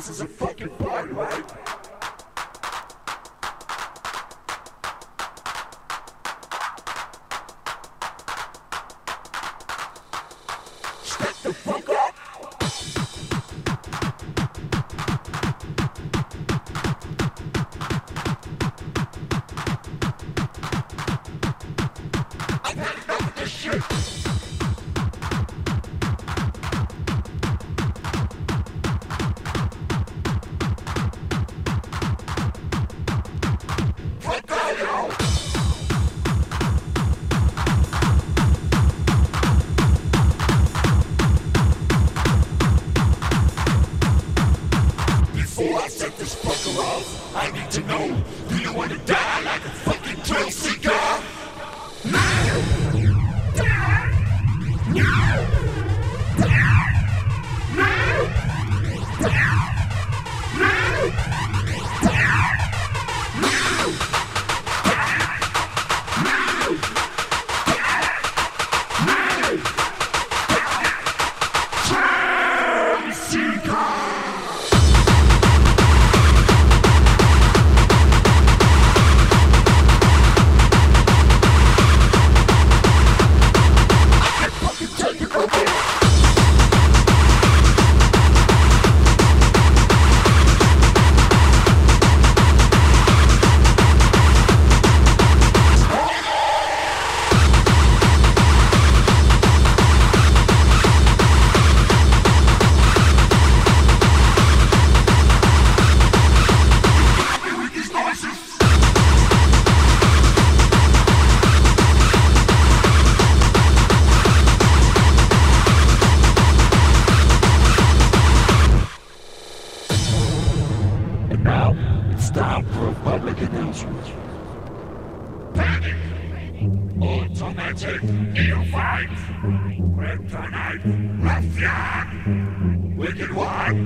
This is a fucking party, right? Public announcement. Panic! Automatic E5! Kryptonite! Ruffian! Wicked One!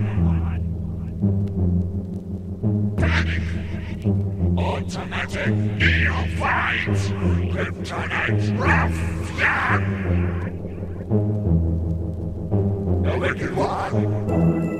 Panic! Automatic Neophyte! Kryptonite! Ruffian! The Wicked One!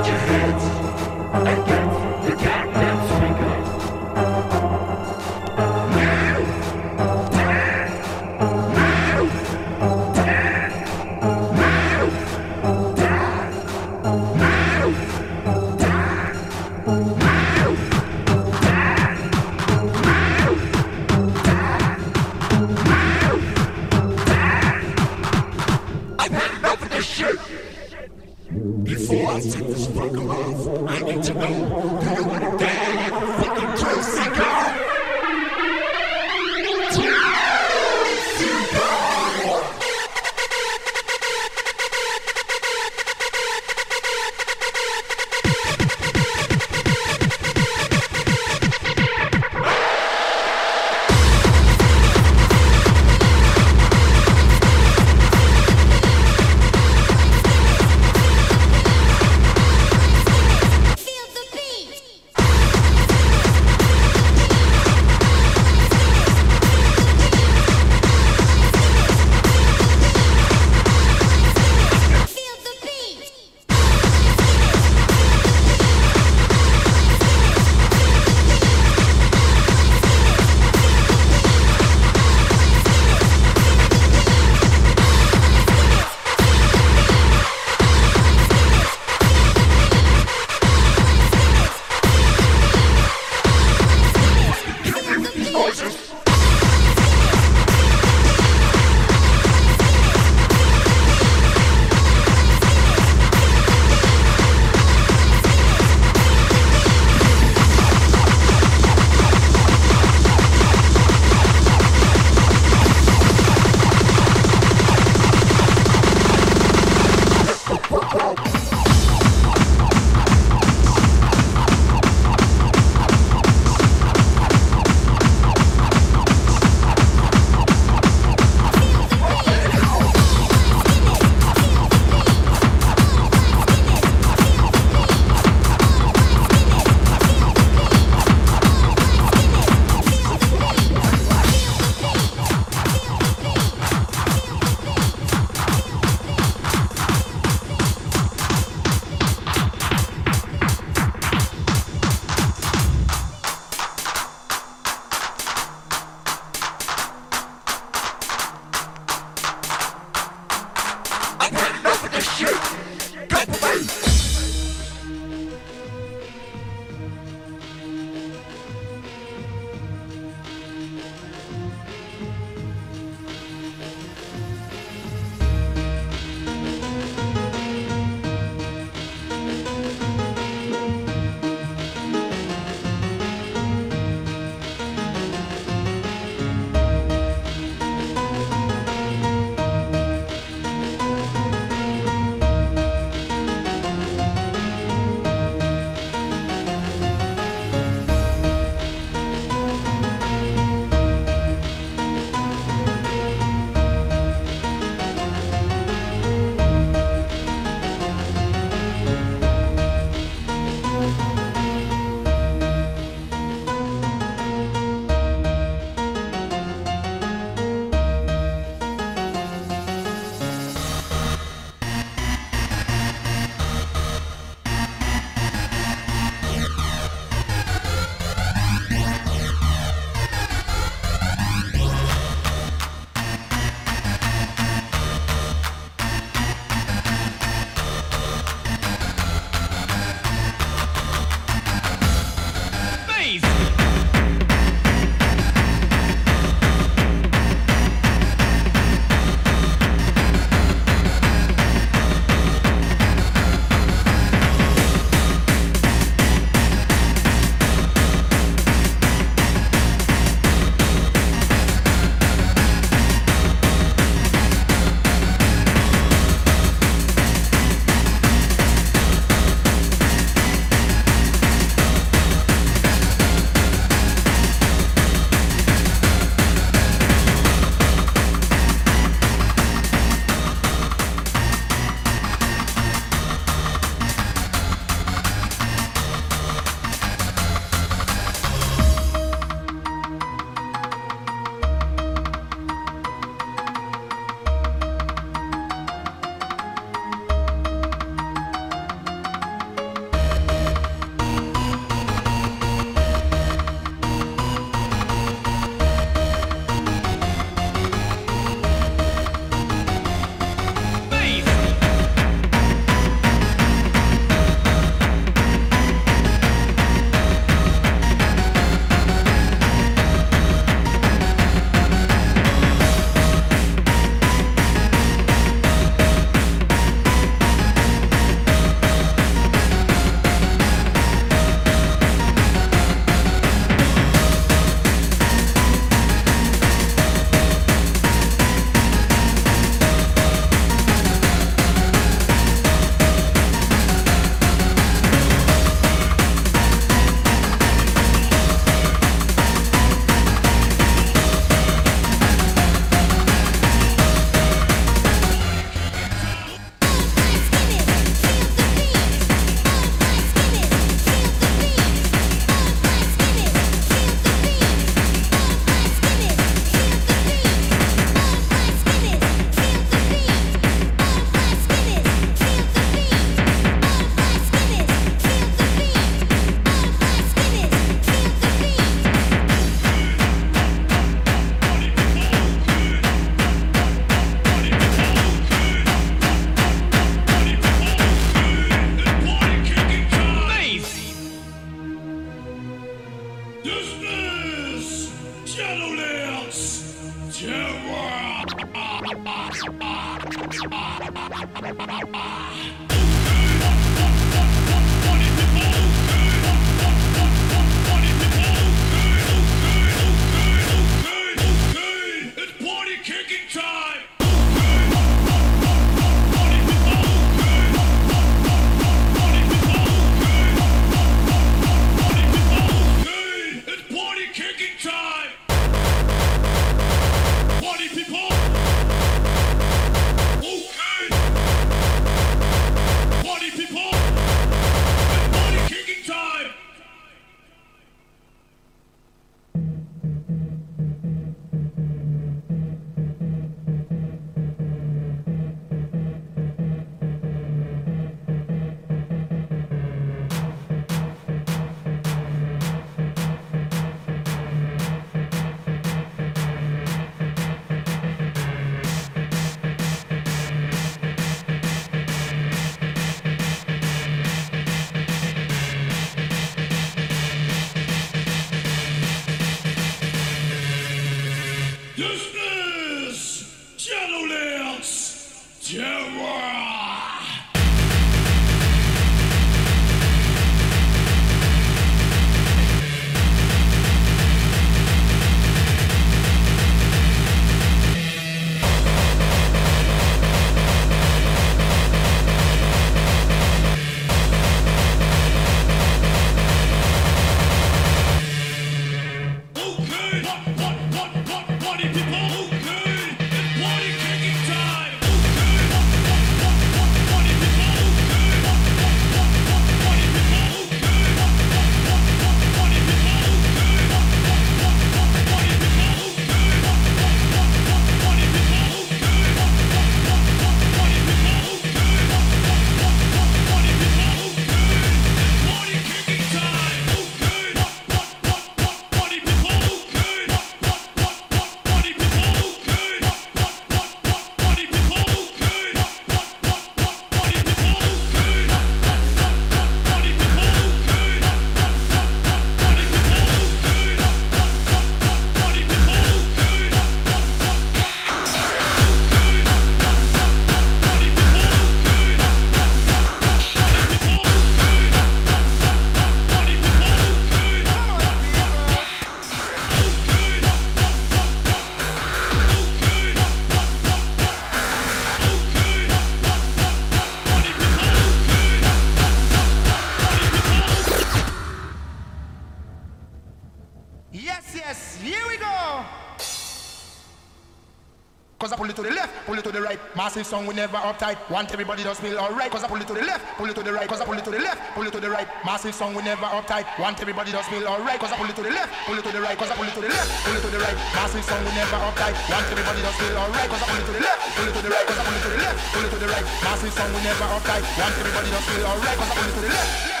Massive song, we never uptight. Want everybody to feel alright. Cause I pull it to the left, pull it to the right. Cause I pull it to the left, pull it to the right. Massive song, we never uptight. Want everybody to feel alright. Cause I pull it to the left, pull it to the right. Cause I pull it to the left, pull it to the right. Massive song, we never uptight. Want everybody to feel alright. Cause I pull it to the left, pull it to the right. Cause I pull it to the left, pull it to the right. Massive song, we never uptight. Want everybody to feel alright. Cause I pull it to the left.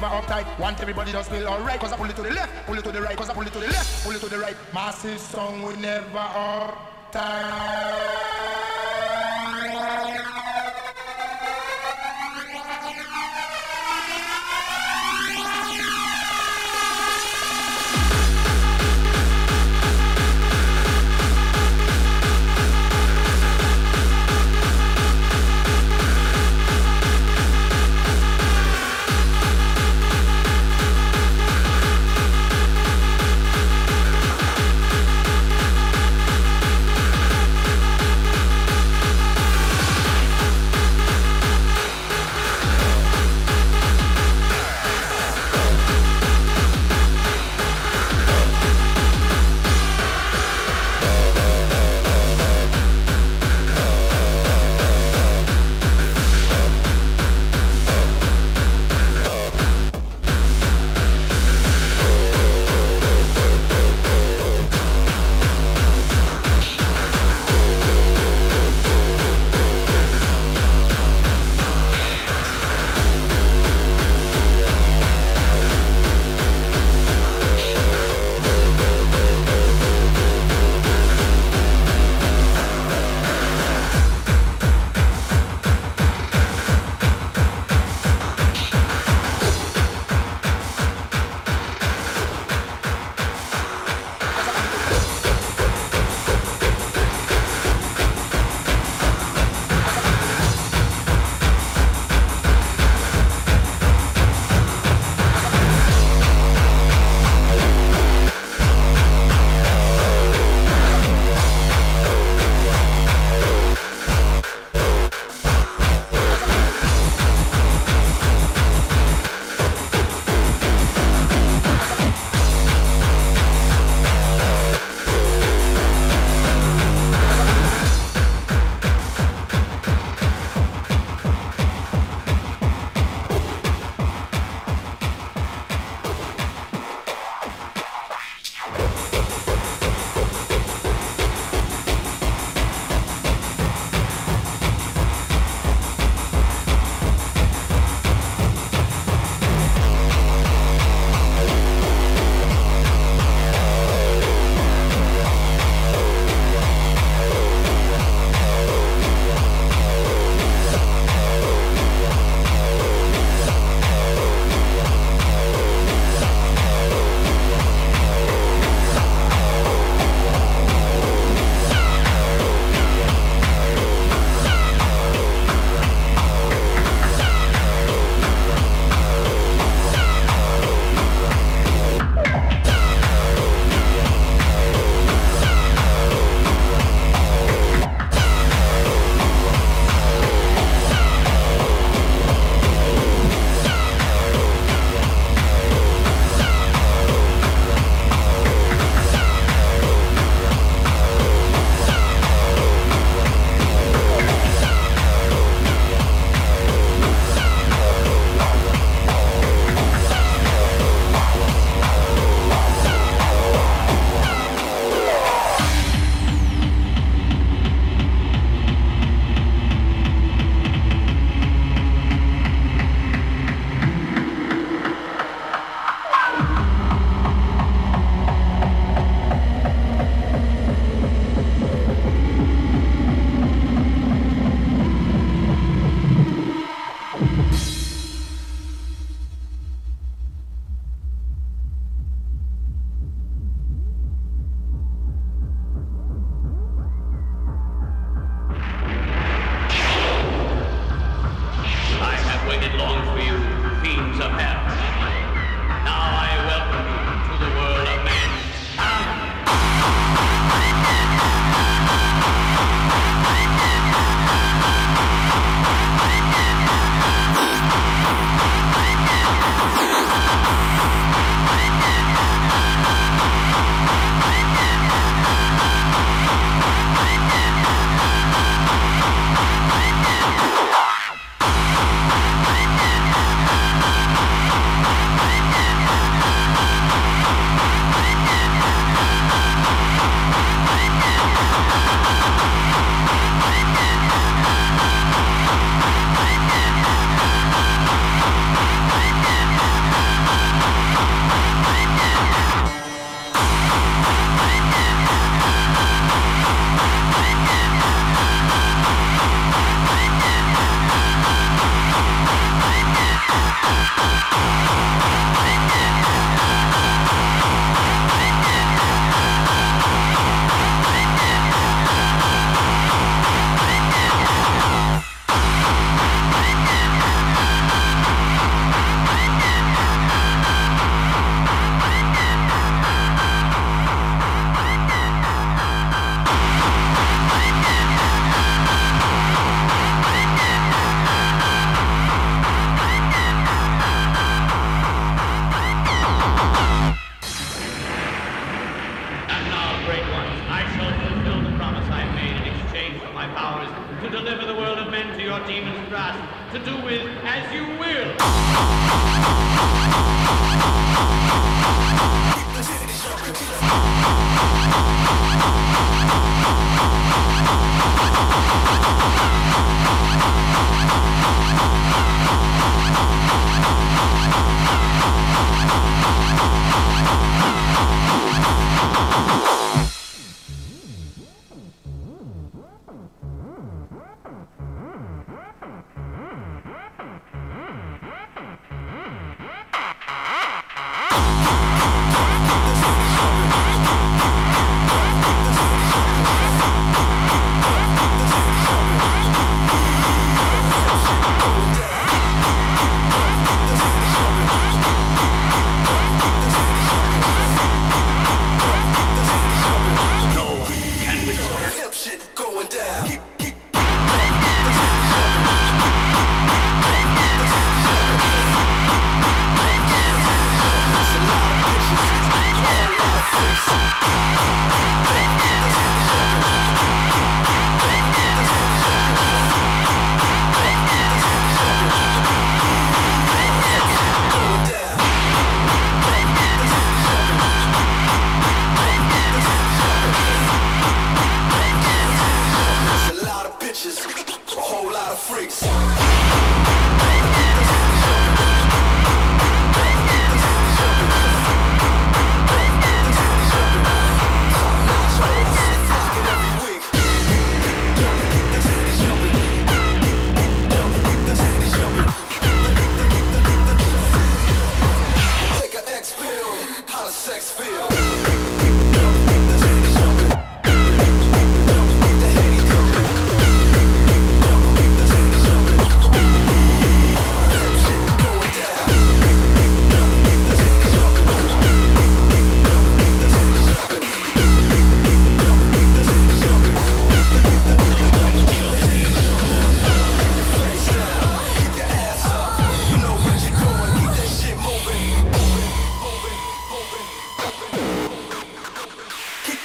Never uptight. Want everybody just feel alright. Cause I pull it to the left, pull it to the right. Cause I pull it to the left, pull it to the right. Massive song, we never uptight. Bye.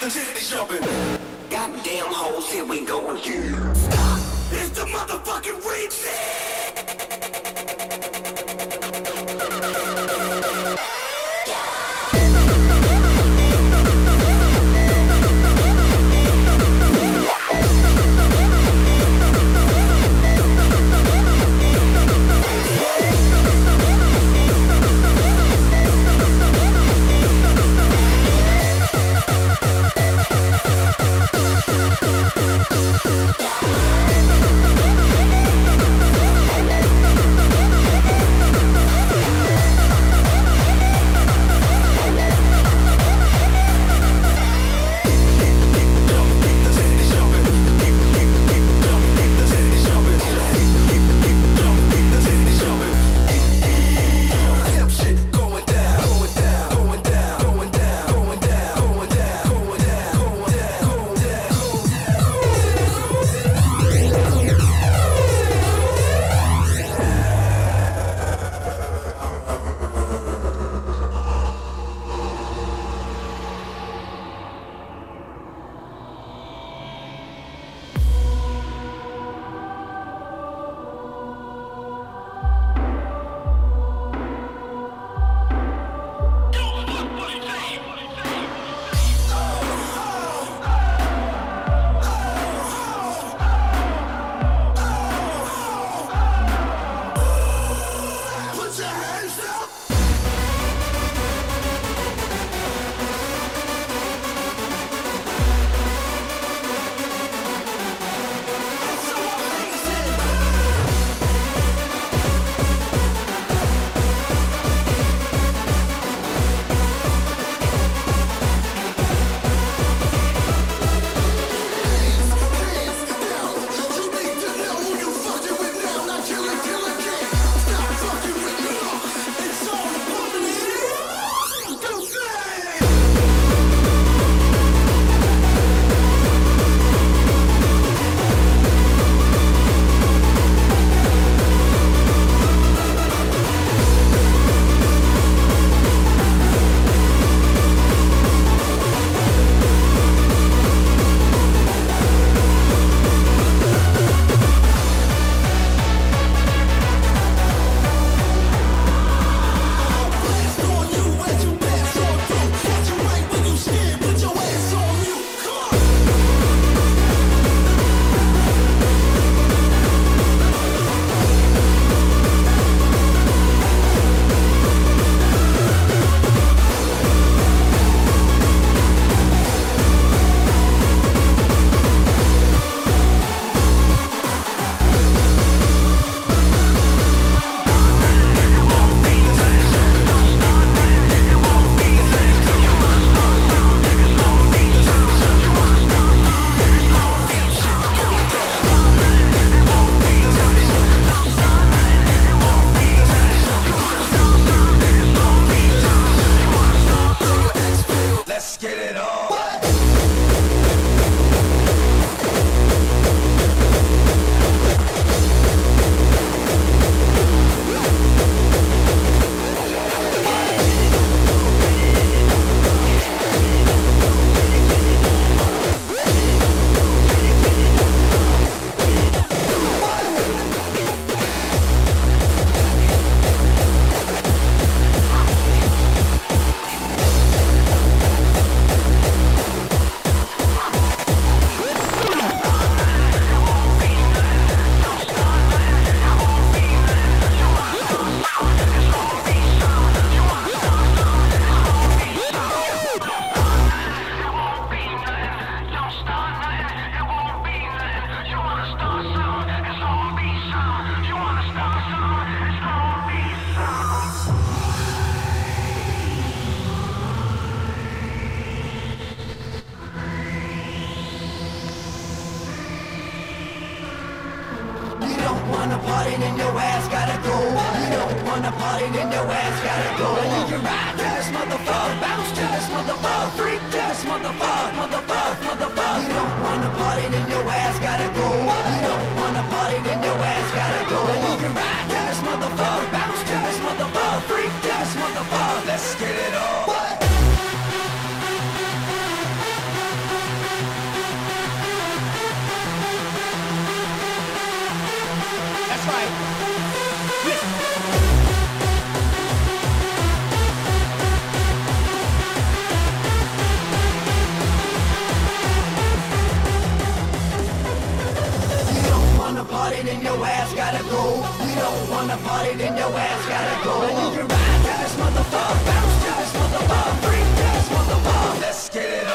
Goddamn hoes, here we go again. It's the motherfucking remix. Party, then your ass gotta go. You can ride to this motherfucker, bounce to this motherfucker, freak to this motherfucker, motherfucker, motherfucker. You don't wanna party, then your ass gotta go. You don't wanna party, then your ass gotta go. You can ride to this motherfucker, bounce to this motherfucker, freak to this motherfucker. Let's get it your ass gotta go. We don't wanna party, then your ass gotta go. You can ride to this motherfucker, bounce to this motherfucker, freak to this motherfucker. Let's get it on.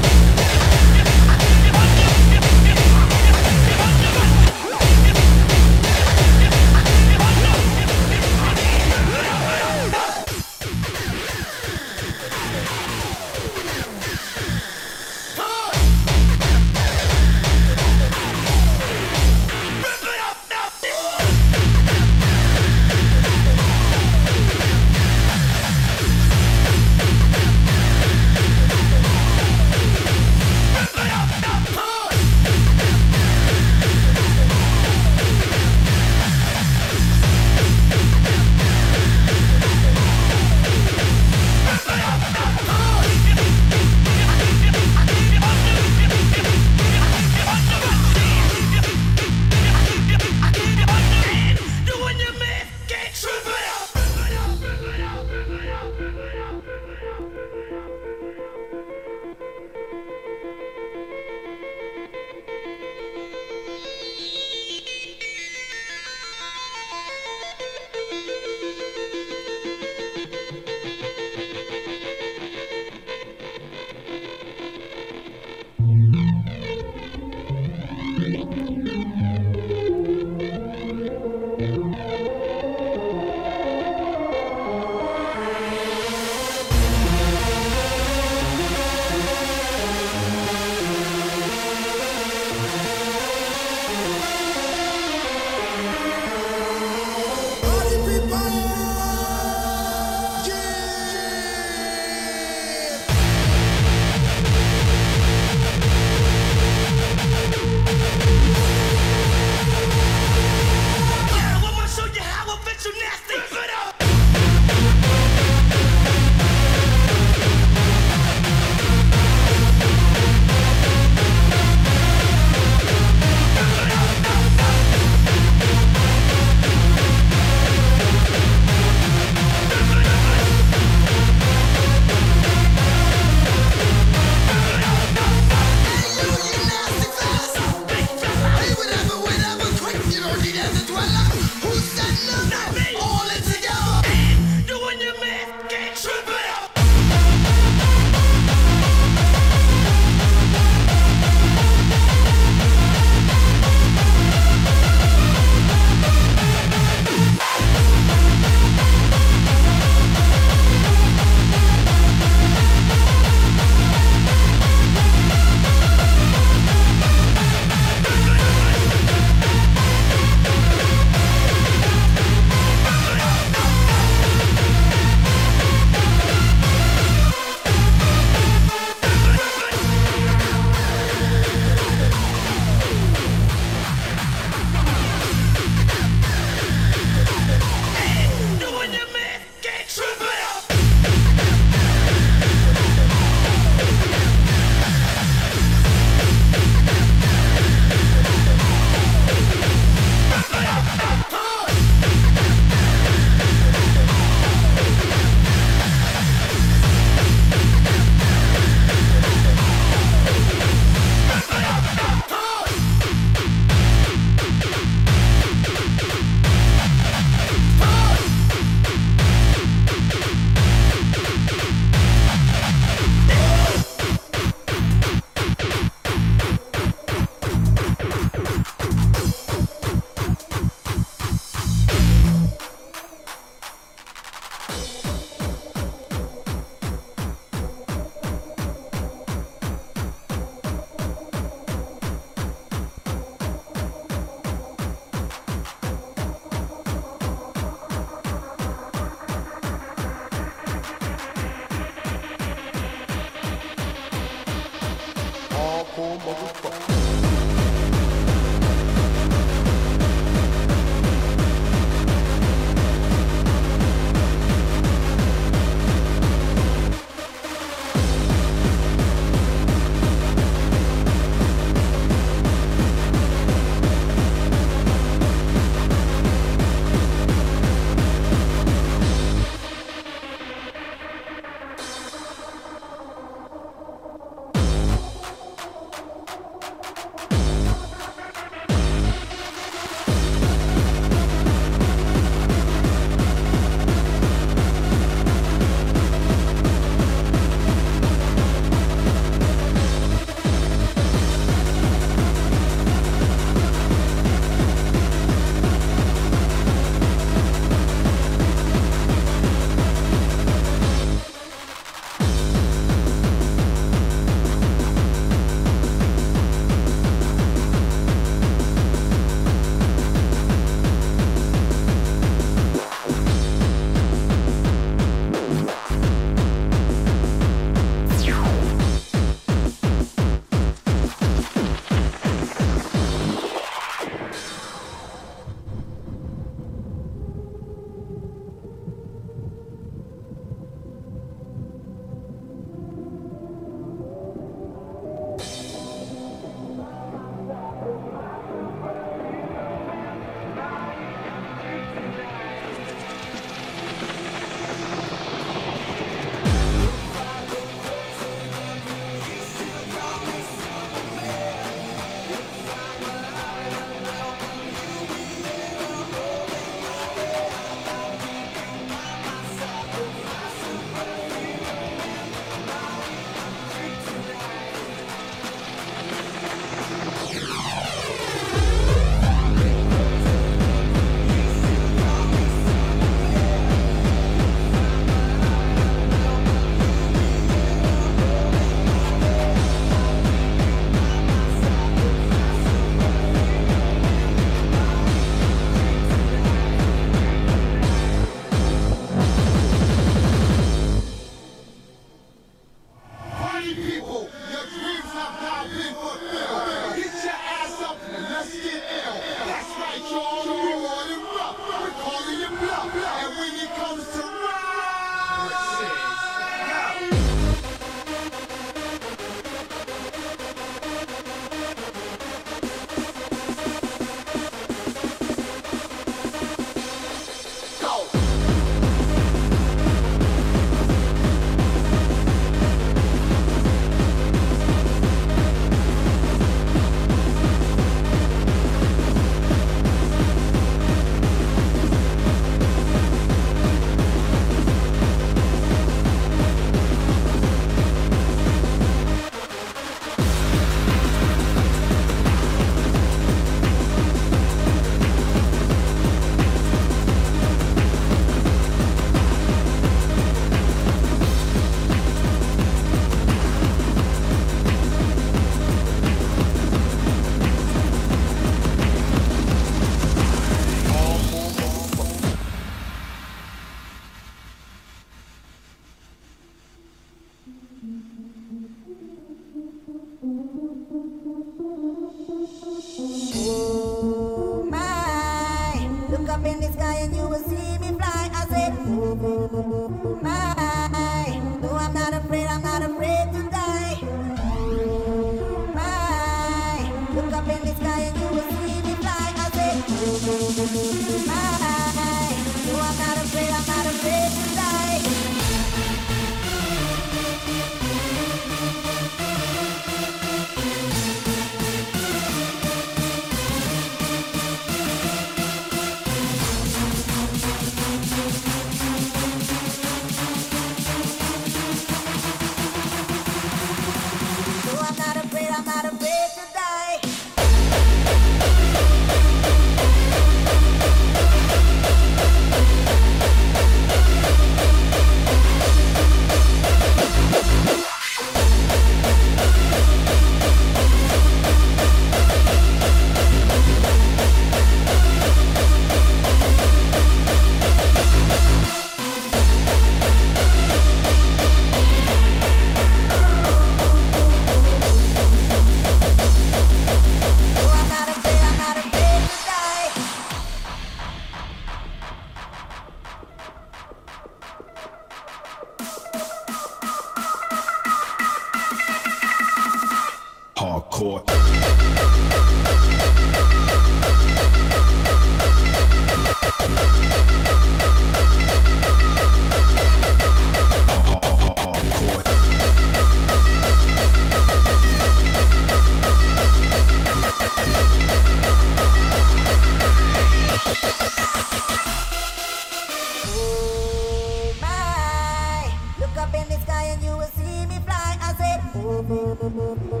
Wanna see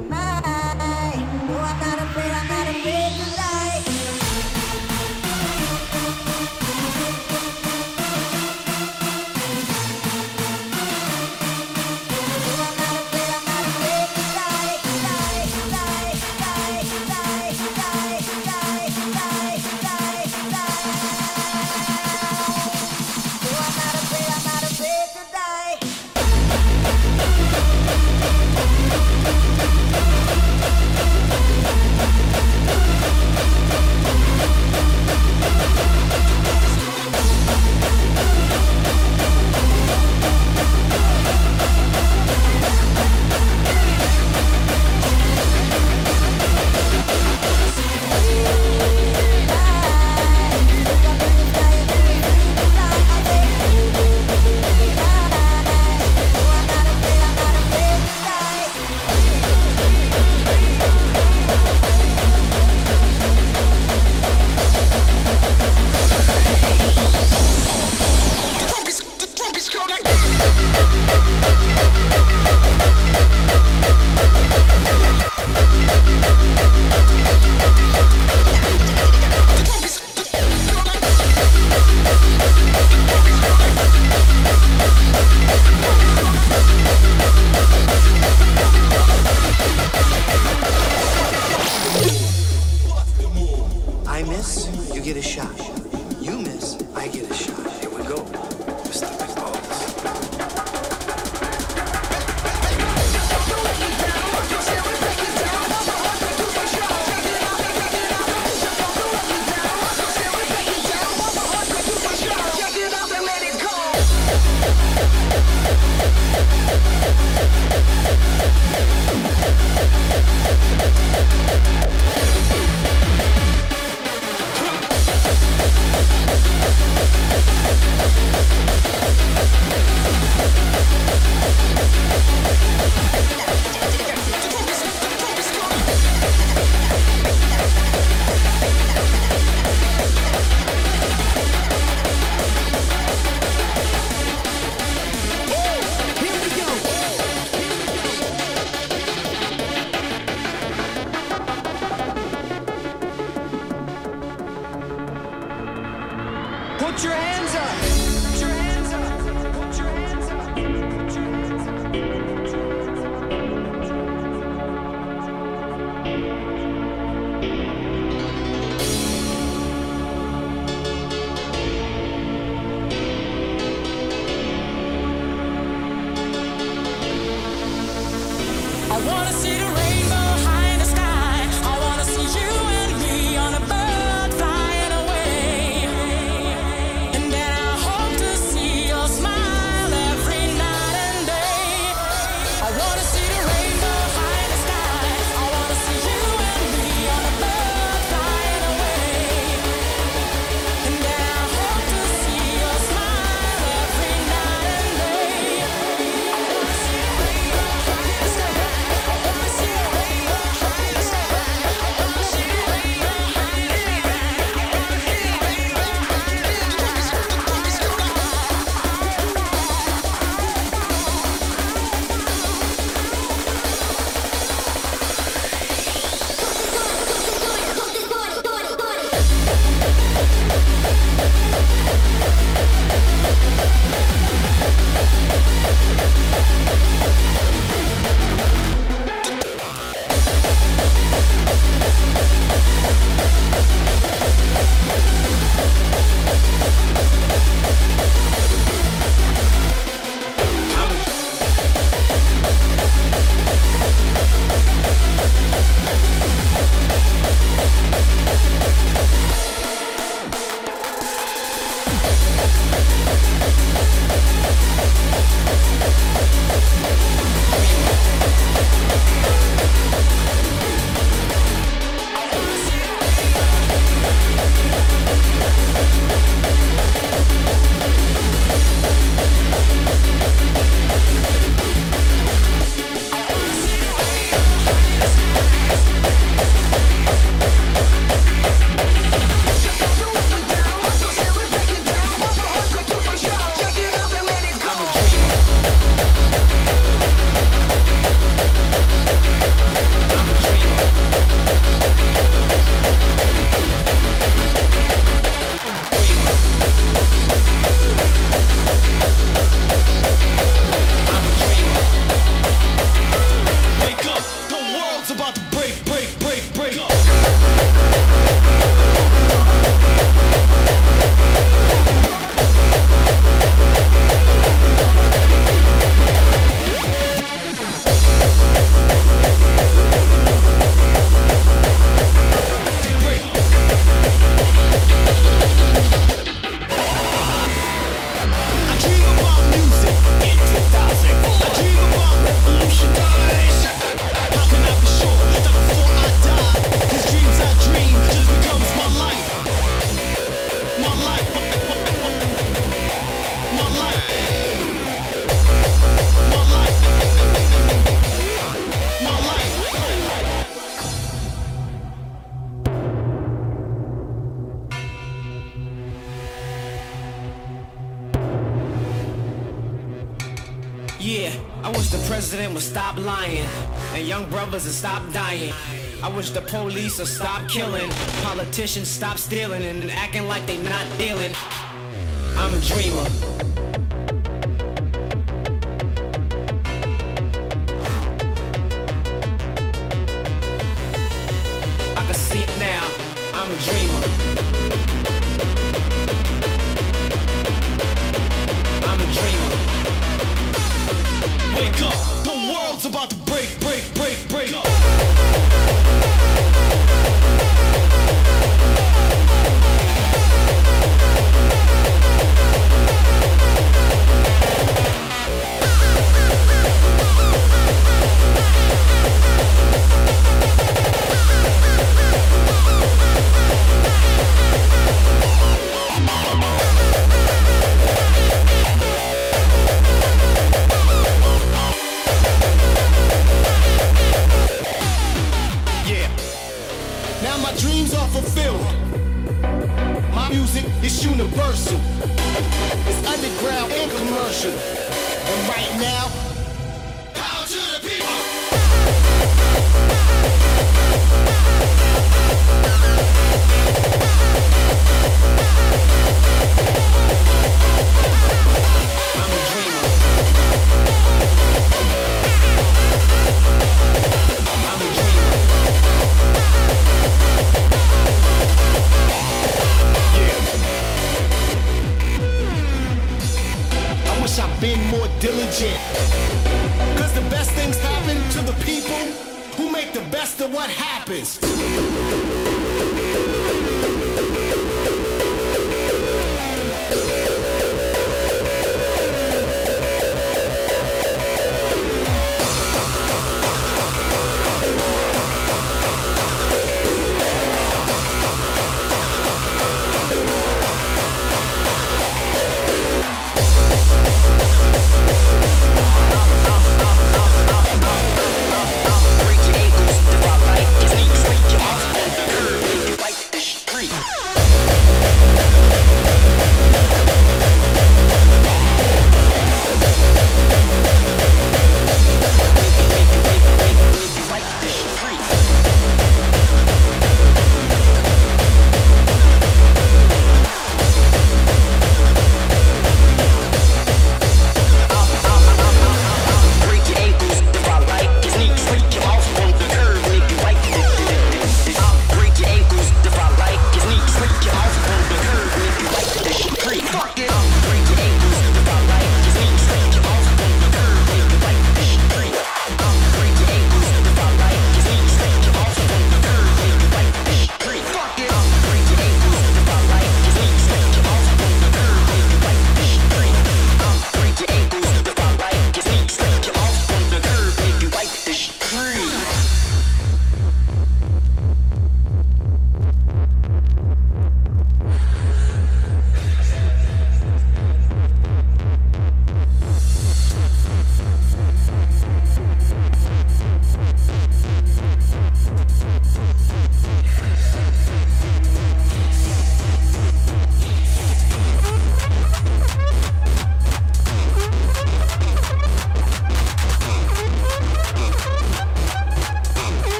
the police or stop killing. Politicians stop stealing and acting like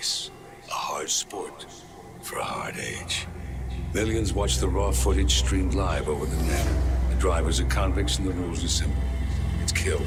race, a hard sport for a hard age. Millions watch the raw footage streamed live over the net. The drivers are convicts and the rules are simple. It's kill,